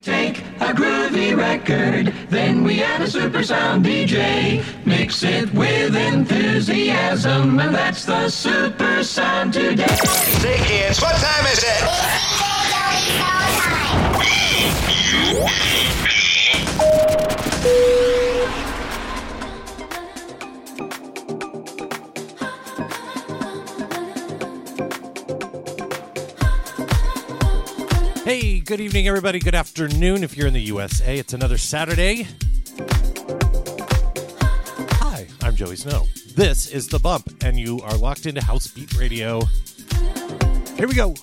Take a groovy record, then we add a super sound DJ. Mix it with enthusiasm, and that's the super sound today. Say kids, what time is it? It's time. Hey, good evening, everybody. Good afternoon if you're in the USA. It's another Saturday. Hi, I'm Joey Snow. This is The Bump, and you are locked into House Beat Radio. Here we go.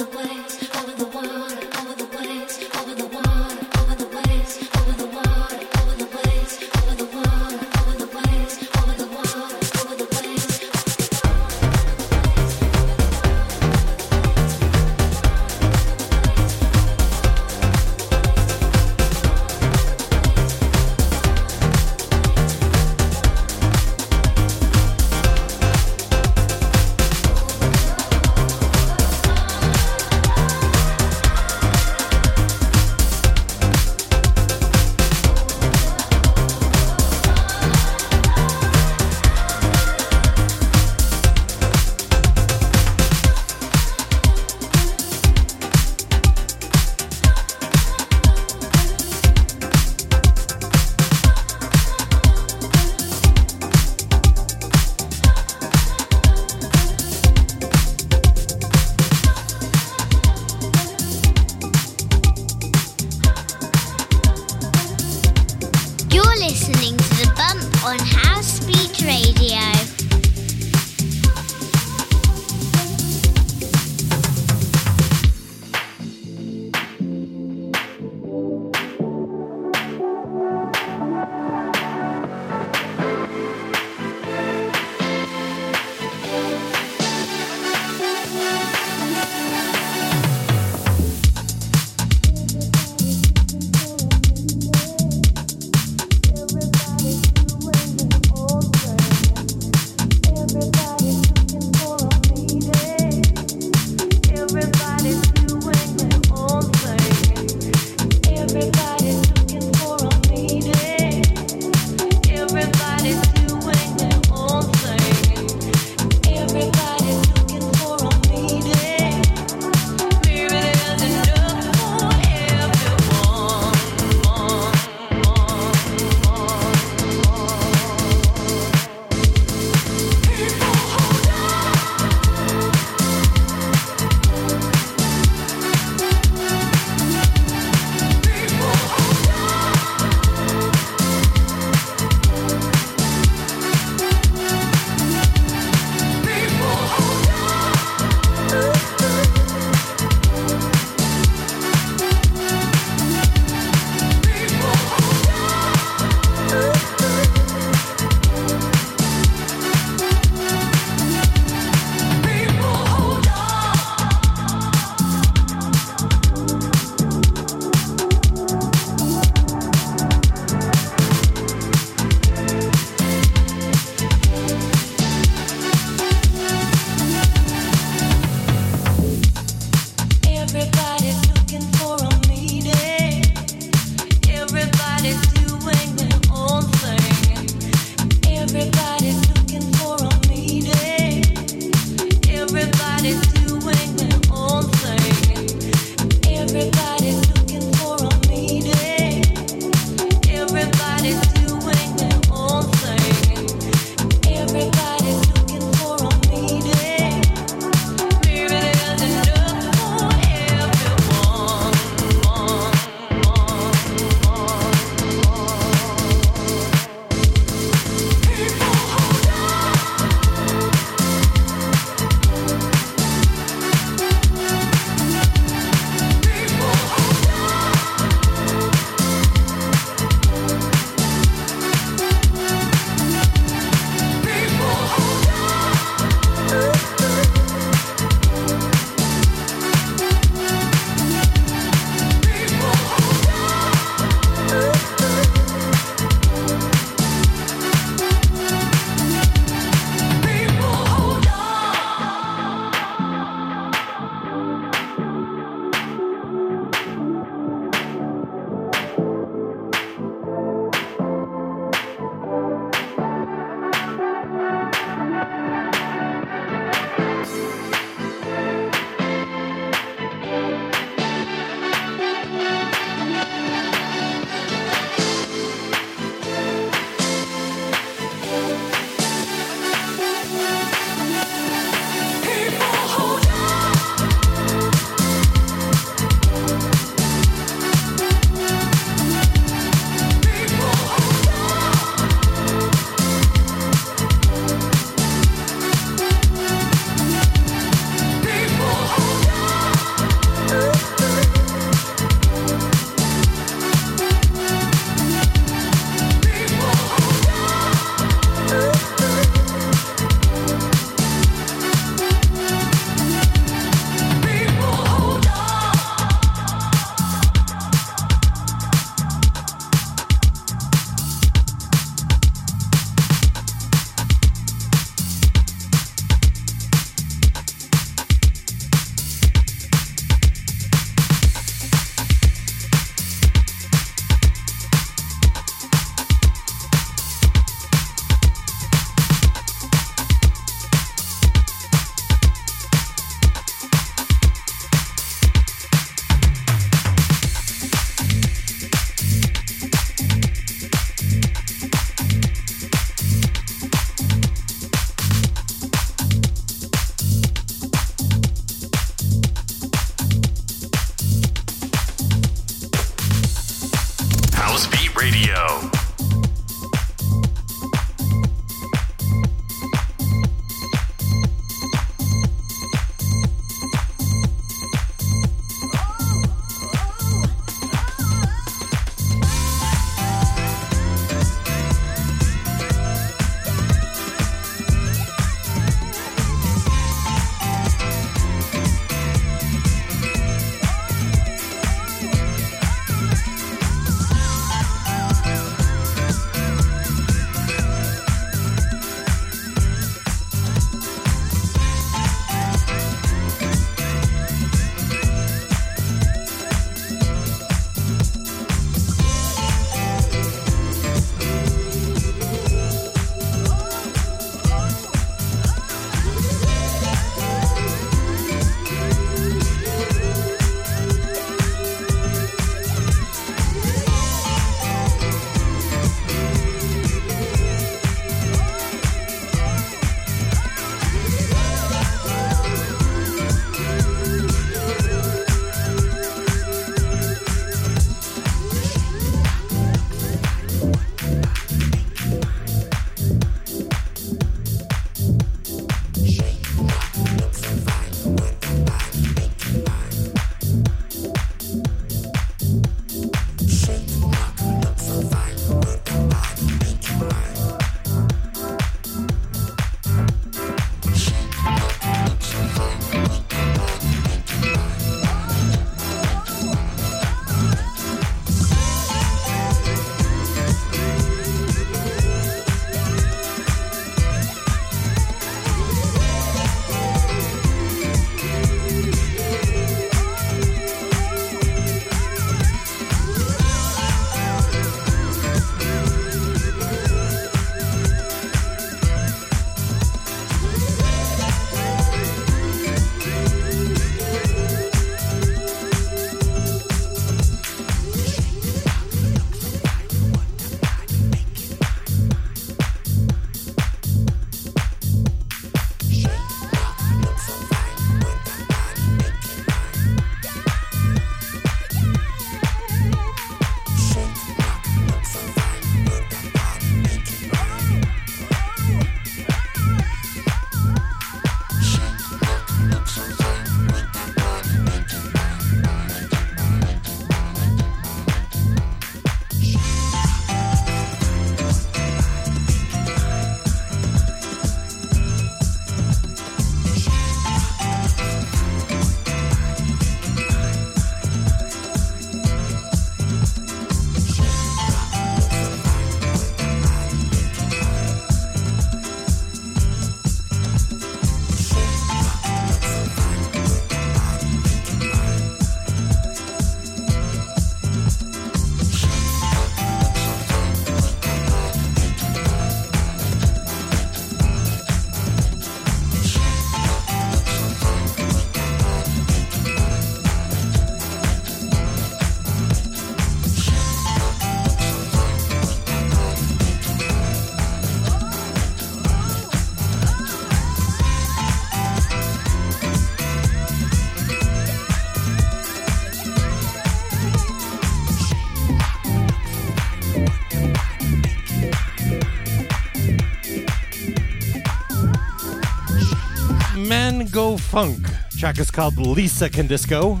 Funk. Track is called Lisa Can Disco.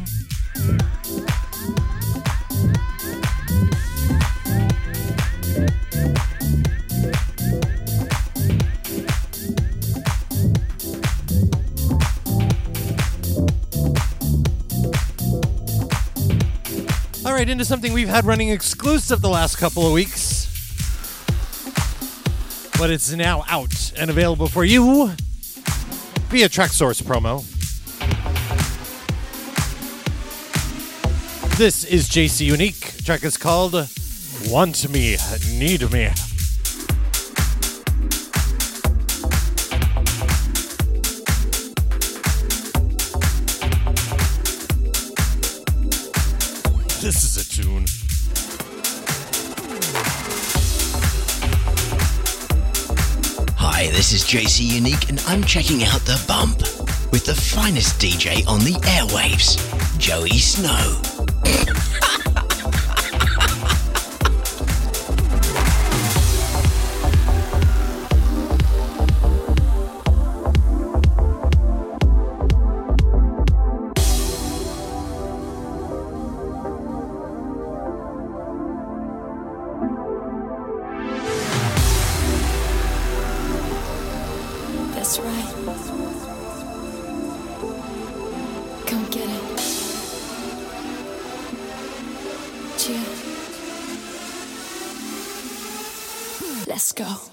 All right, into something we've had running exclusive the last couple of weeks. But it's now out and available for you via Traxsource promo. This is JC Unique. Track is called Want Me, Need Me. JC Unique, and I'm checking out The Bump with the finest DJ on the airwaves, Joey Snow. It. Let's go.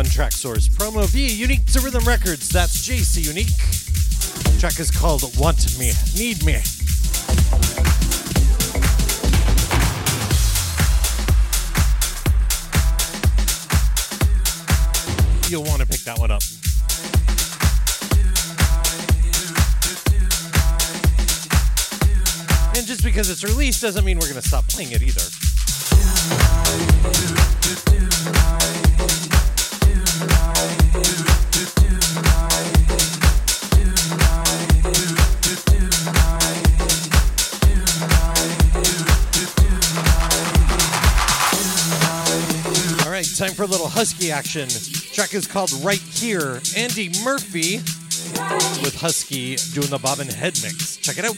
on Traxsource. Promo V, unique to Rhythm Records. That's JC Unique. The track is called Want Me, Need Me. You'll want to pick that one up. And just because it's released doesn't mean we're going to stop playing it either. Husky action. Track is called Right Here. Andy Murphy with Husky doing the bobbin head mix. Check it out.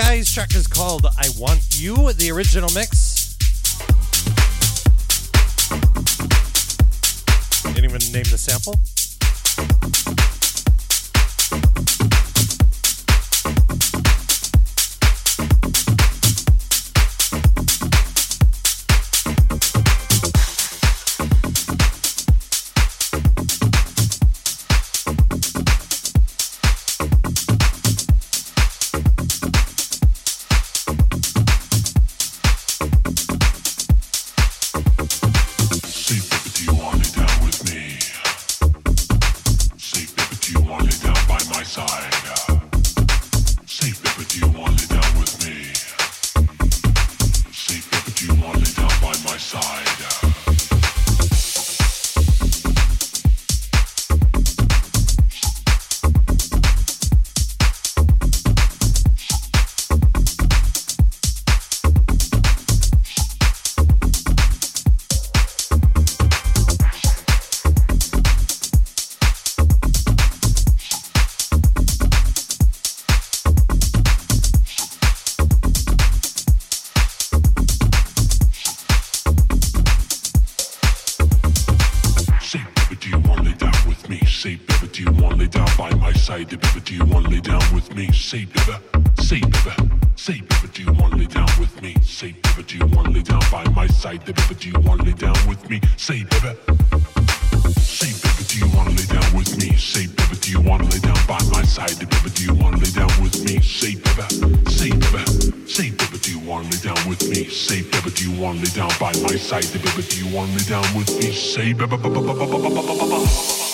Guys. Track is called I Want You, the original mix. Didn't even name the sample. My? Baby, do you want to lay down with me? Say, baby, say, baby, say, baby, do you want to lay down with me? Say, baby, do you want to lay down by my side? Baby, do you want to lay down with me? Say, baby, say, baby, do you want to lay down with me? Say, baby, do you want to lay down by my side? Baby, do you want to lay down with me? Say, baby, say, baby, say, baby, do you want to lay down with me? Say, baby, do you wanna lay down by my side? People do you want to lay down with me? Say, baby? Baby? Say, baby, ba- ba- ba- ba- ba-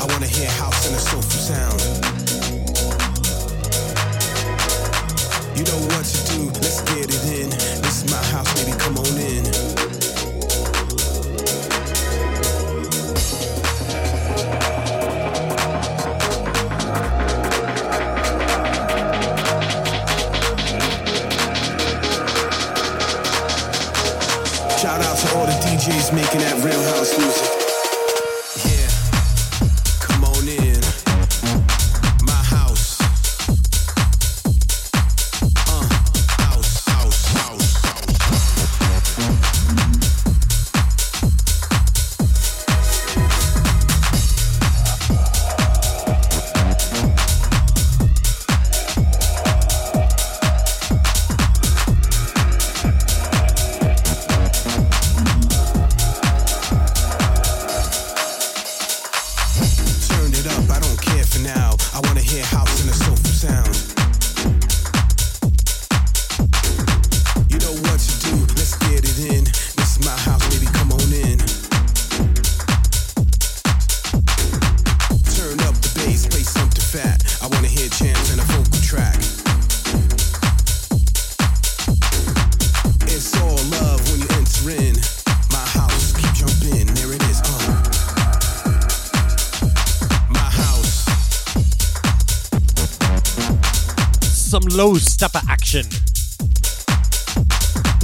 I wanna hear house and a soulful sound. You know what to do, let's get it in. This my house, baby, come on in. Shout out to all the DJs making that real house music.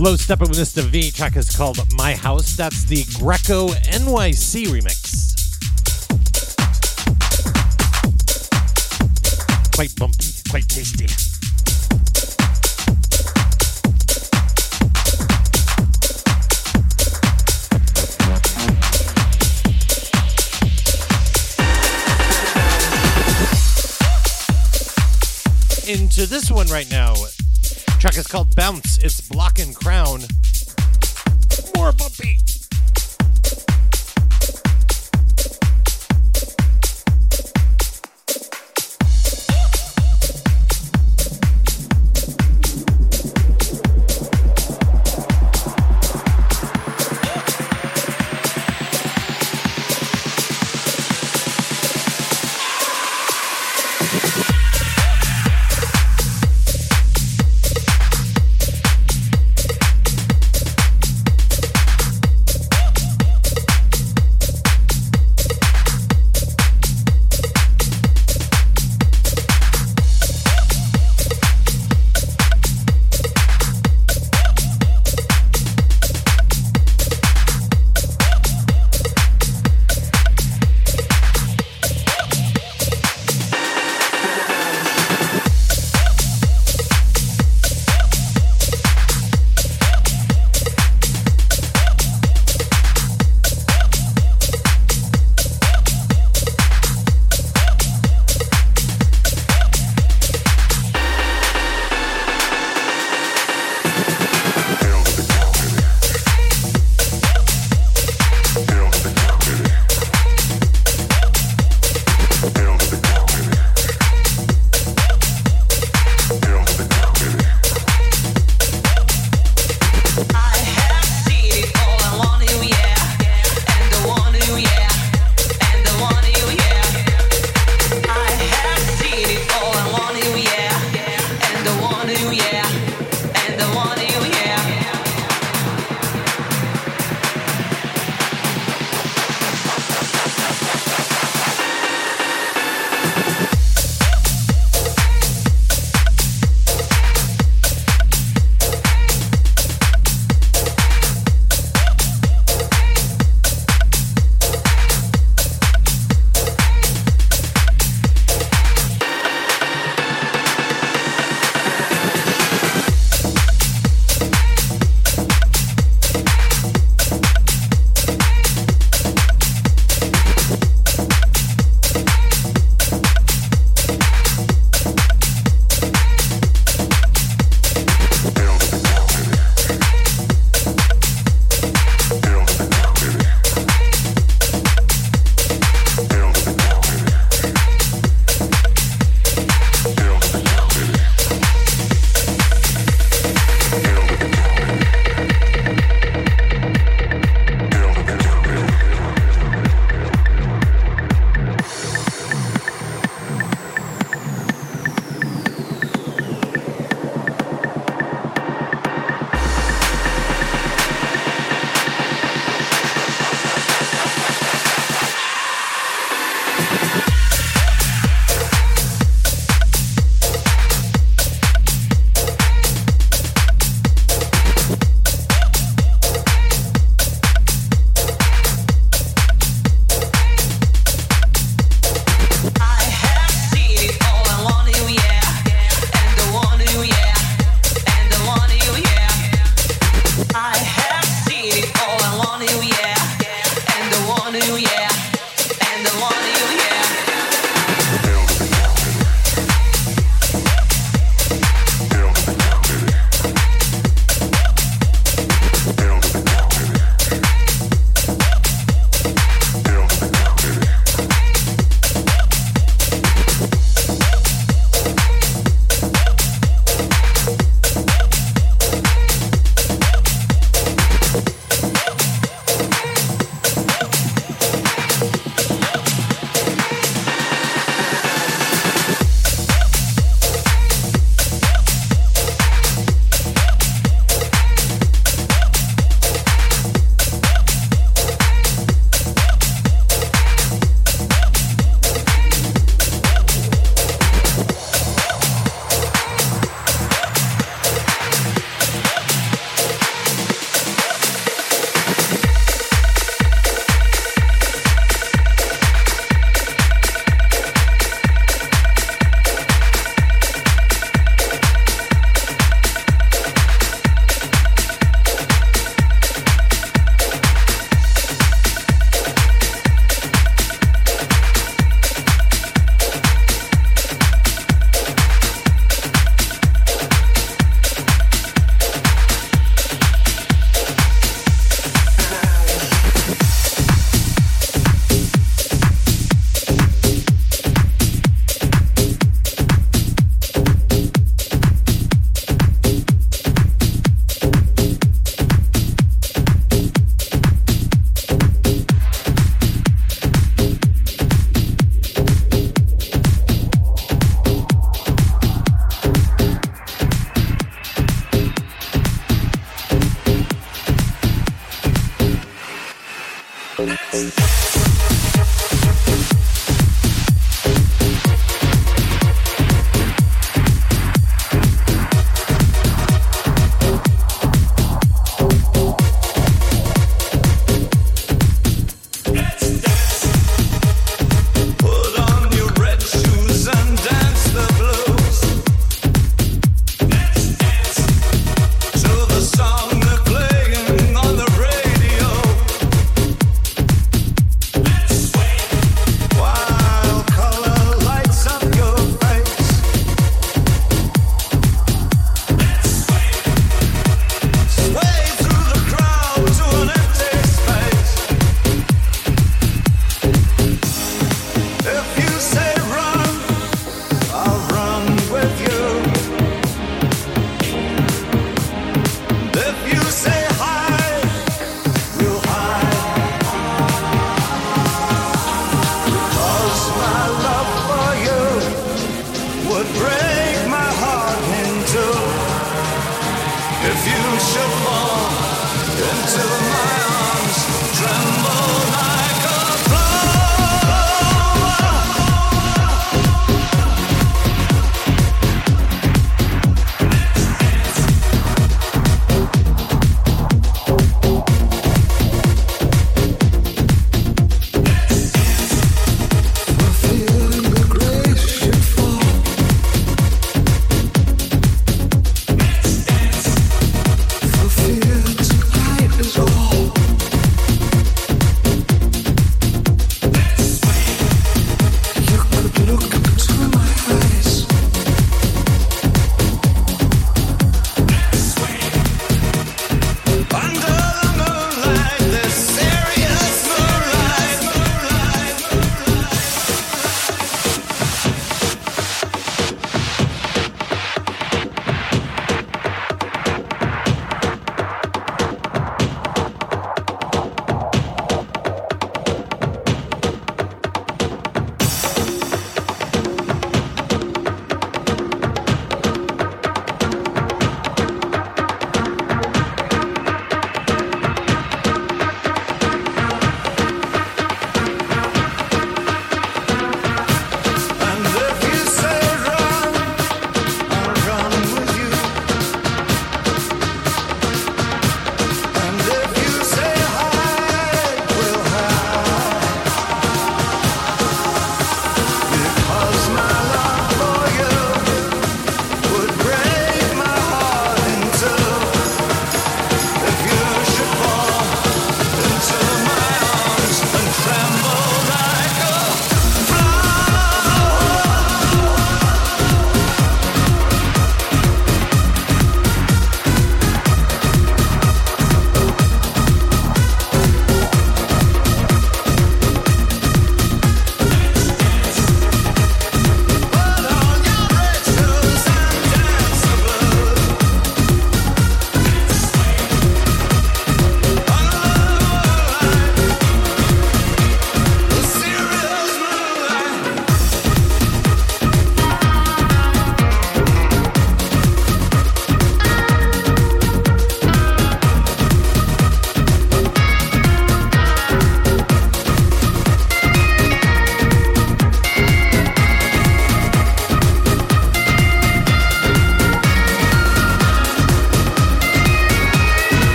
Lowsteppa with Mr. V track is called My House. That's the Greco NYC remix. Quite bumpy, quite tasty. Into this one right now. Track is called Bounce. It's Block and Crown. More bumpy.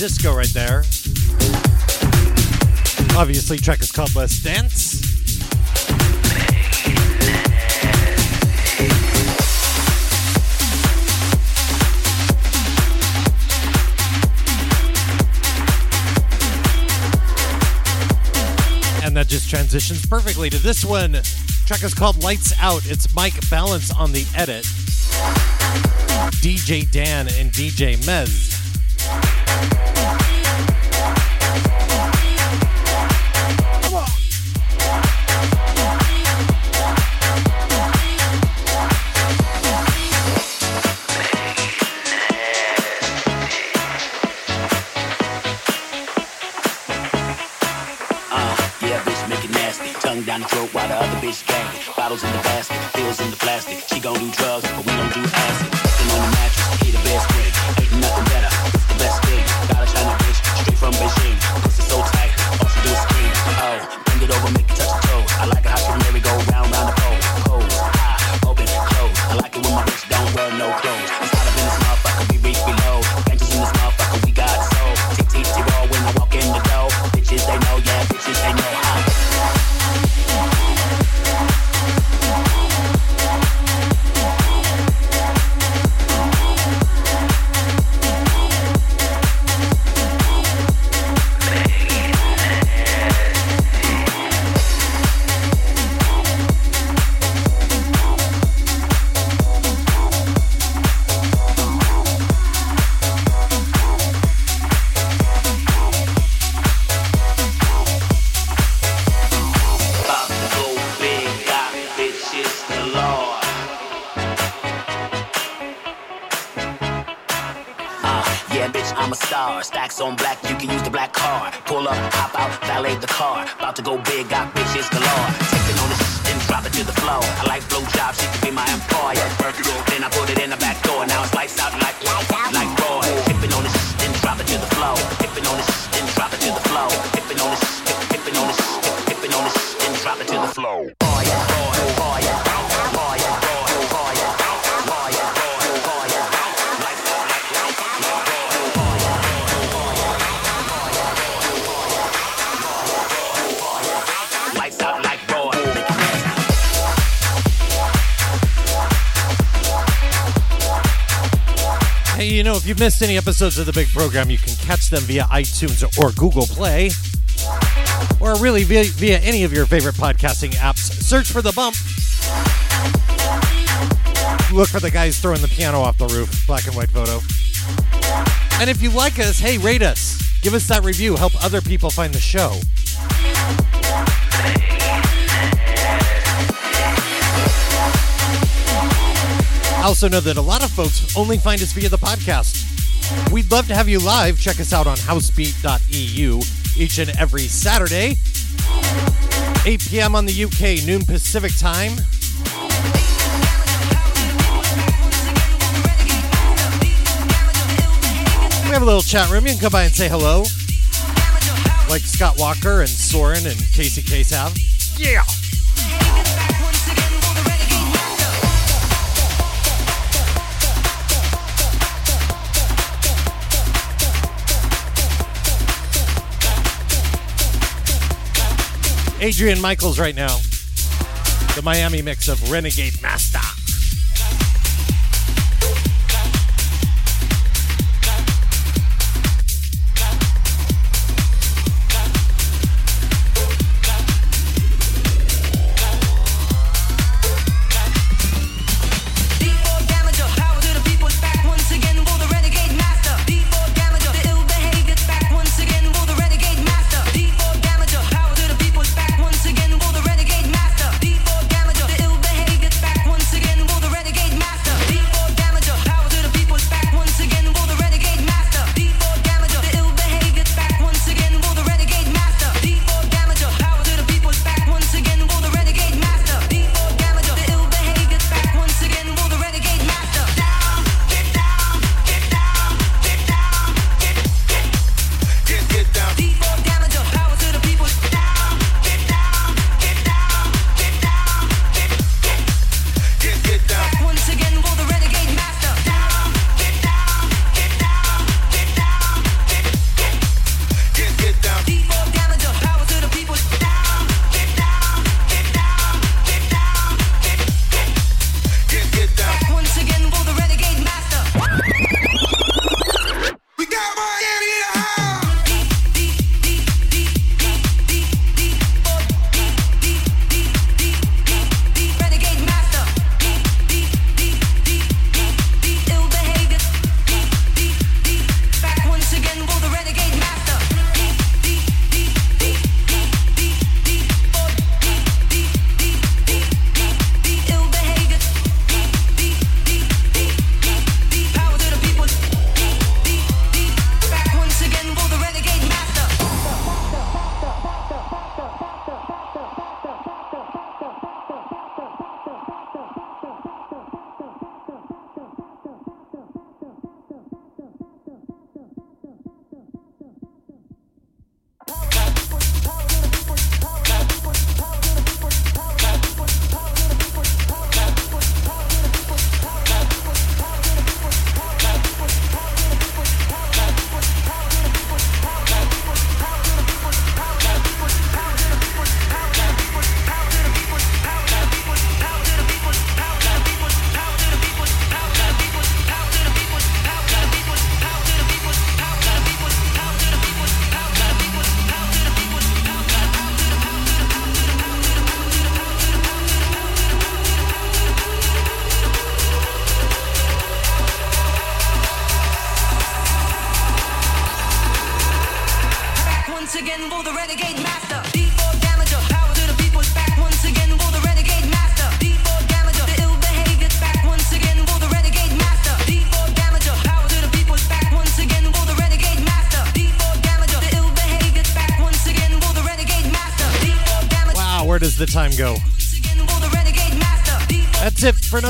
Disco right there. Obviously, track is called Let's Dance. And that just transitions perfectly to this one. Track is called Lights Out. It's Mike Balance on the edit. DJ Dan and DJ Mez. You know, if you've missed any episodes of the big program, you can catch them via iTunes or Google Play, or really via, via any of your favorite podcasting apps. Search for The Bump. Look for the guys throwing the piano off the roof, black and white photo. And if you like us, hey, rate us. Give us that review. Help other people find the show. I also know that a lot of folks only find us via the podcast. We'd love to have you live. Check us out on housebeat.eu each and every Saturday, 8 p.m. on the UK, noon Pacific time. We have a little chat room. You can come by and say hello, like Scott Walker and Soren and Casey Case have. Yeah. Adrian Michaels right now. The Miami mix of Renegade Master.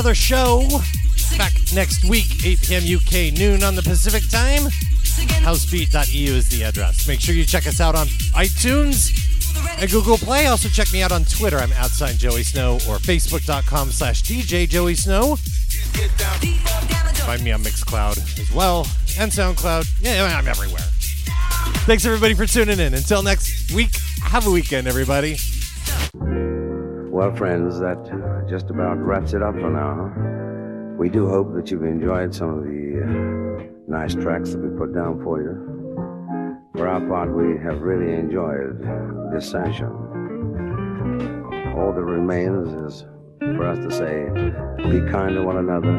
Another show. Back next week, 8 p.m. UK, noon on the Pacific time. Housebeat.eu is the address. Make sure you check us out on iTunes and Google Play. Also check me out on Twitter. I'm outside Joey Snow or Facebook.com slash DJ Joey Snow. Find me on Mixcloud as well and SoundCloud. Yeah, I'm everywhere. Thanks everybody for tuning in. Until next week, have a weekend, everybody. Well, friends, that just about wraps it up for now. We do hope that you've enjoyed some of the uh, nice tracks that we put down for you. For our part, we have really enjoyed this session. All that remains is for us to say, be kind to one another,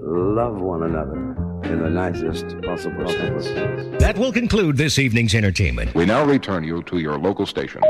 love one another in the nicest possible sense. That will conclude this evening's entertainment. We now return you to your local stations.